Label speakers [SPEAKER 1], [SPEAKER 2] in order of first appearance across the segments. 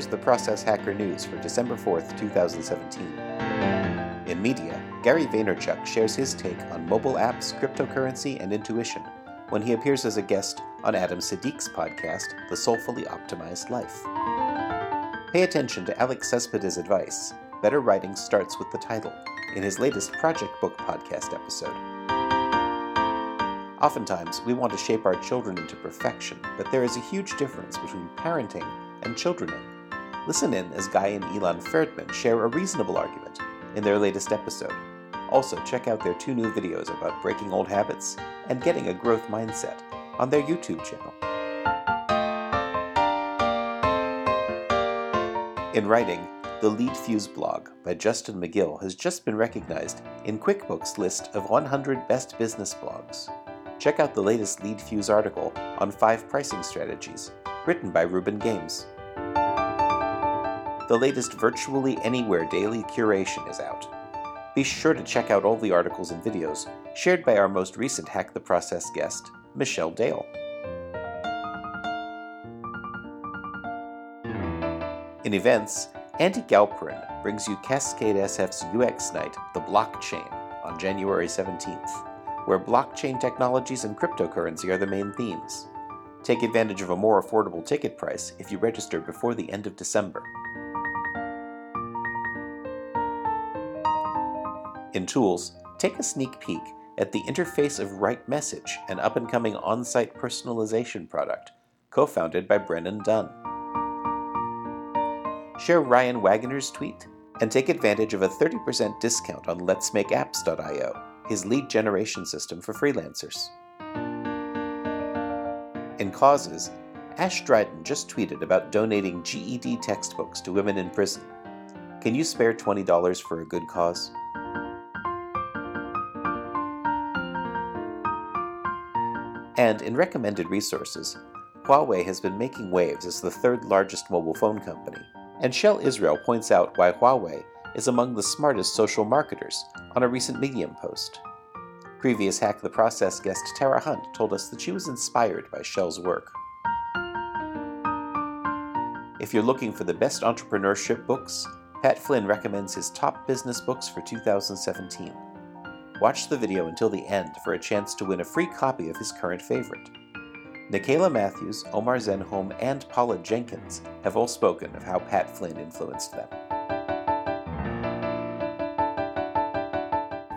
[SPEAKER 1] Here's the Process Hacker News for December 4th, 2017. In media, Gary Vaynerchuk shares his take on mobile apps, cryptocurrency, and intuition when he appears as a guest on Adam Siddiq's podcast, The Soulfully Optimized Life. Pay attention to Alex Cespedes' advice Better Writing Starts with the Title in his latest Project Book podcast episode. Oftentimes, we want to shape our children into perfection, but there is a huge difference between parenting and childrening. Listen in as Guy and Elon Ferdman share a reasonable argument in their latest episode. Also, check out their two new videos about breaking old habits and getting a growth mindset on their YouTube channel. In writing, the LeadFuze blog by Justin McGill has just been recognized in QuickBooks' list of 100 best business blogs. Check out the latest LeadFuze article on 5 pricing strategies, written by Ruben Gamez. The latest Virtually Anywhere daily curation is out. Be sure to check out all the articles and videos shared by our most recent Hack the Process guest, Michelle Dale. In events, Andy Galperin brings you Cascade SF's UX Night, The Blockchain, on January 17th, where blockchain technologies and cryptocurrency are the main themes. Take advantage of a more affordable ticket price if you register before the end of December. In Tools, take a sneak peek at the interface of RightMessage, an up and coming on site personalization product, co founded by Brennan Dunn. Share Ryan Waggoner's tweet and take advantage of a 30% discount on letsmakeapps.io, his lead generation system for freelancers. In causes, Ashe Dryden just tweeted about donating GED textbooks to women in prison. Can you spare $20 for a good cause? And in recommended resources, Huawei has been making waves as the third largest mobile phone company, and Shel Israel points out why Huawei is among the smartest social marketers on a recent Medium post. Previous Hack the Process guest Tara Hunt told us that she was inspired by Shel's work. If you're looking for the best entrepreneurship books, Pat Flynn recommends his top business books for 2017. Watch the video until the end for a chance to win a free copy of his current favorite. Nicaila Matthews, Omar Zenhom, and Paula Jenkins have all spoken of how Pat Flynn influenced them.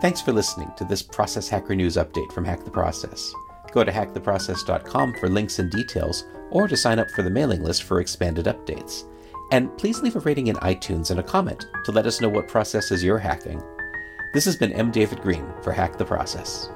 [SPEAKER 1] Thanks for listening to this Process Hacker News update from Hack the Process. Go to hacktheprocess.com for links and details, or to sign up for the mailing list for expanded updates. And please leave a rating in iTunes and a comment to let us know what processes you're hacking this has been M. David Green for Hack the Process.